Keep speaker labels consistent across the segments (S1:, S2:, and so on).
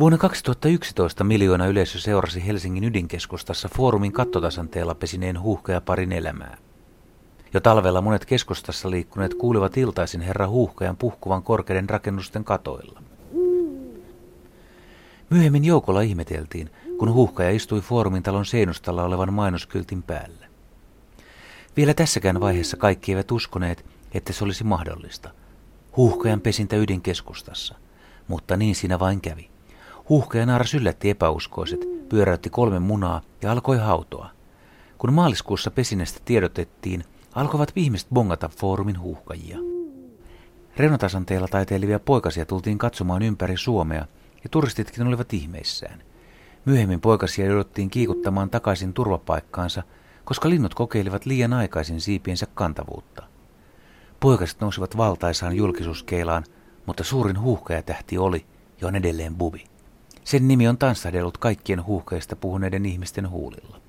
S1: Vuonna 2011 miljoona yleisö seurasi Helsingin ydinkeskustassa foorumin kattotasanteella pesineen huuhkajaparin elämää. Jo talvella monet keskustassa liikkuneet kuulivat iltaisin herra huuhkajan puhkuvan korkeiden rakennusten katoilla. Myöhemmin joukolla ihmeteltiin, kun huuhkaja istui foorumin talon seinustalla olevan mainoskyltin päällä. Vielä tässäkään vaiheessa kaikki eivät uskoneet, että se olisi mahdollista. Huuhkajan pesintä ydinkeskustassa. Mutta niin siinä vain kävi. Huuhkaja naaras yllätti epäuskoiset, pyöräytti kolme munaa ja alkoi hautoa. Kun maaliskuussa pesinestä tiedotettiin, alkoivat viimeiset bongata foorumin huuhkajia. Reunotasanteella taiteilivia poikasia tultiin katsomaan ympäri Suomea, ja turistitkin olivat ihmeissään. Myöhemmin poikasia jouduttiin kiikuttamaan takaisin turvapaikkaansa, koska linnut kokeilivat liian aikaisin siipiensä kantavuutta. Poikaset nousivat valtaisaan julkisuuskeilaan, mutta suurin huuhkajatähti oli ja on edelleen Bubi. Sen nimi on tanssahdellut kaikkien huuhkeista puhuneiden ihmisten huulilla.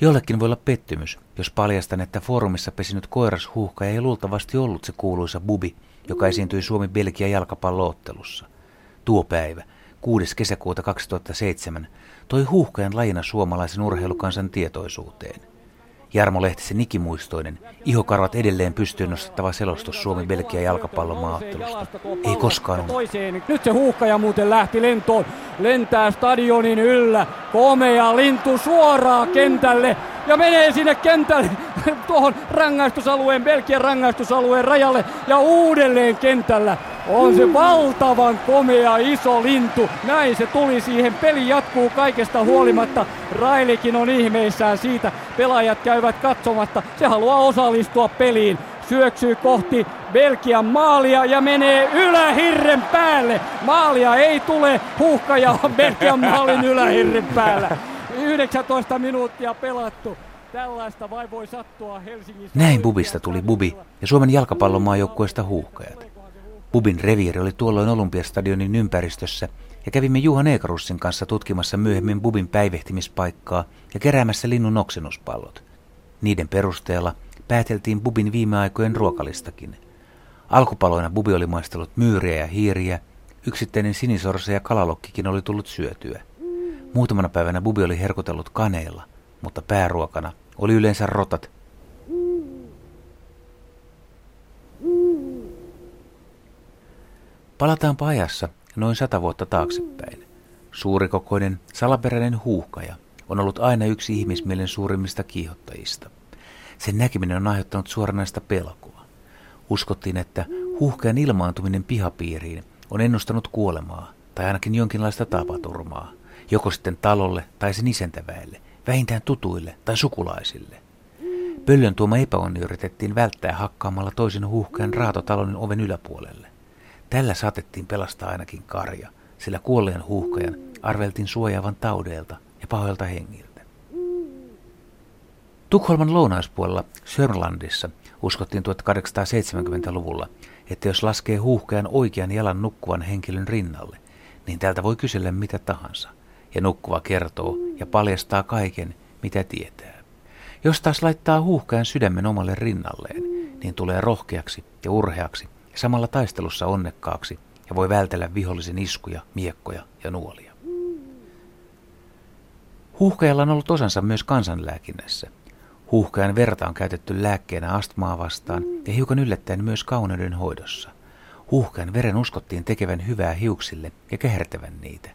S1: Jollekin voi olla pettymys, jos paljastan, että foorumissa pesinyt koiras huuhka ei luultavasti ollut se kuuluisa Bubi, joka esiintyi Suomi-Belgia jalkapalloottelussa. Tuo päivä, 6. kesäkuuta 2007, toi huuhkajan lajina suomalaisen urheilukansan tietoisuuteen. Jarmo Lehtisen ikimuistoinen, ihokarvat edelleen pystyyn nostettava selostus Suomi-Belgia jalkapallomaaottelusta. Ei koskaan ole.
S2: Nyt se huuhkaja muuten lähti lentoon, lentää stadionin yllä, komea lintu suoraan kentälle ja menee sinne kentälle tuohon rangaistusalueen, Belgian rangaistusalueen rajalle ja uudelleen kentällä. On se valtavan komea iso lintu. Näin se tuli siihen. Peli jatkuu kaikesta huolimatta. Railikin on ihmeissään siitä. Pelaajat käyvät katsomatta. Se haluaa osallistua peliin. Syöksyy kohti Belgian maalia ja menee ylähirren päälle. Maalia ei tule. Huhkaja Belgian maalin ylähirren päällä. 19 minuuttia pelattu. Tällaista vai voi sattua Helsingissä.
S1: Näin Bubista tuli Bubi ja Suomen jalkapallomaajoukkueesta huuhkajat. Bubin reviiri oli tuolloin Olympiastadionin ympäristössä ja kävimme Juha Neekarussin kanssa tutkimassa myöhemmin Bubin päivehtimispaikkaa ja keräämässä linnun oksennuspallot. Niiden perusteella pääteltiin Bubin viime aikojen ruokalistakin. Alkupaloina Bubi oli maistellut myyriä ja hiiriä, yksittäinen sinisorsa ja kalalokkikin oli tullut syötyä. Muutamana päivänä Bubi oli herkutellut kaneella, mutta pääruokana oli yleensä rotat Palataanpa ajassa noin sata vuotta taaksepäin. Suurikokoinen, salaperäinen huuhkaja on ollut aina yksi ihmismielen suurimmista kiihottajista. Sen näkeminen on aiheuttanut suoranaista pelkoa. Uskottiin, että huuhkajan ilmaantuminen pihapiiriin on ennustanut kuolemaa tai ainakin jonkinlaista tapaturmaa, joko sitten talolle tai sen isäntäväelle, vähintään tutuille tai sukulaisille. Pöllön tuoma epäonni yritettiin välttää hakkaamalla toisen huuhkajan raatotalon oven yläpuolelle. Tällä saatettiin pelastaa ainakin karja, sillä kuolleen huuhkajan arveltiin suojaavan taudeilta ja pahoilta hengiltä. Tukholman lounaispuolella Sörlandissa uskottiin 1870-luvulla, että jos laskee huuhkajan oikean jalan nukkuvan henkilön rinnalle, niin tältä voi kysellä mitä tahansa, ja nukkuva kertoo ja paljastaa kaiken, mitä tietää. Jos taas laittaa huuhkajan sydämen omalle rinnalleen, niin tulee rohkeaksi ja urheaksi samalla taistelussa onnekkaaksi ja voi vältellä vihollisen iskuja, miekkoja ja nuolia. Huuhkajalla on ollut osansa myös kansanlääkinnässä. Huuhkajan verta on käytetty lääkkeenä astmaa vastaan ja hiukan yllättäen myös kauneuden hoidossa. Huuhkajan veren uskottiin tekevän hyvää hiuksille ja kähertävän niitä.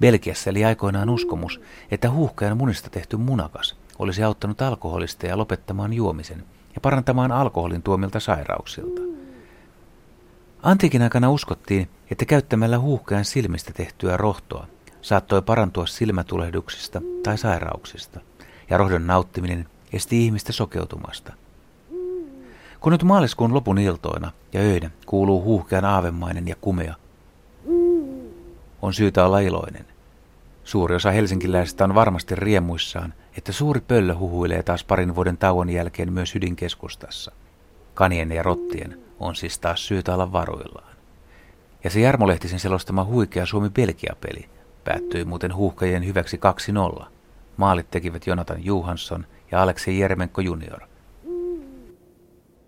S1: Belgiassa eli aikoinaan uskomus, että huuhkajan munista tehty munakas olisi auttanut alkoholista lopettamaan juomisen ja parantamaan alkoholin tuomilta sairauksilta. Antiikin aikana uskottiin, että käyttämällä huuhkajan silmistä tehtyä rohtoa saattoi parantua silmätulehduksista tai sairauksista, ja rohdon nauttiminen esti ihmistä sokeutumasta. Kun nyt maaliskuun lopun iltoina ja öinä kuuluu huuhkean aavemainen ja kumea, on syytä olla iloinen. Suuri osa helsinkiläisistä on varmasti riemuissaan, että suuri pöllö huhuilee taas parin vuoden tauon jälkeen myös ydinkeskustassa. Kanien ja rottien on siis taas syytä olla varuillaan. Ja se Jarmo Lehtisen selostama huikea Suomi-Belgia-peli päättyi muuten huuhkajien hyväksi 2-0. Maalit tekivät Jonathan Johansson ja Aleksei Jermenko junior –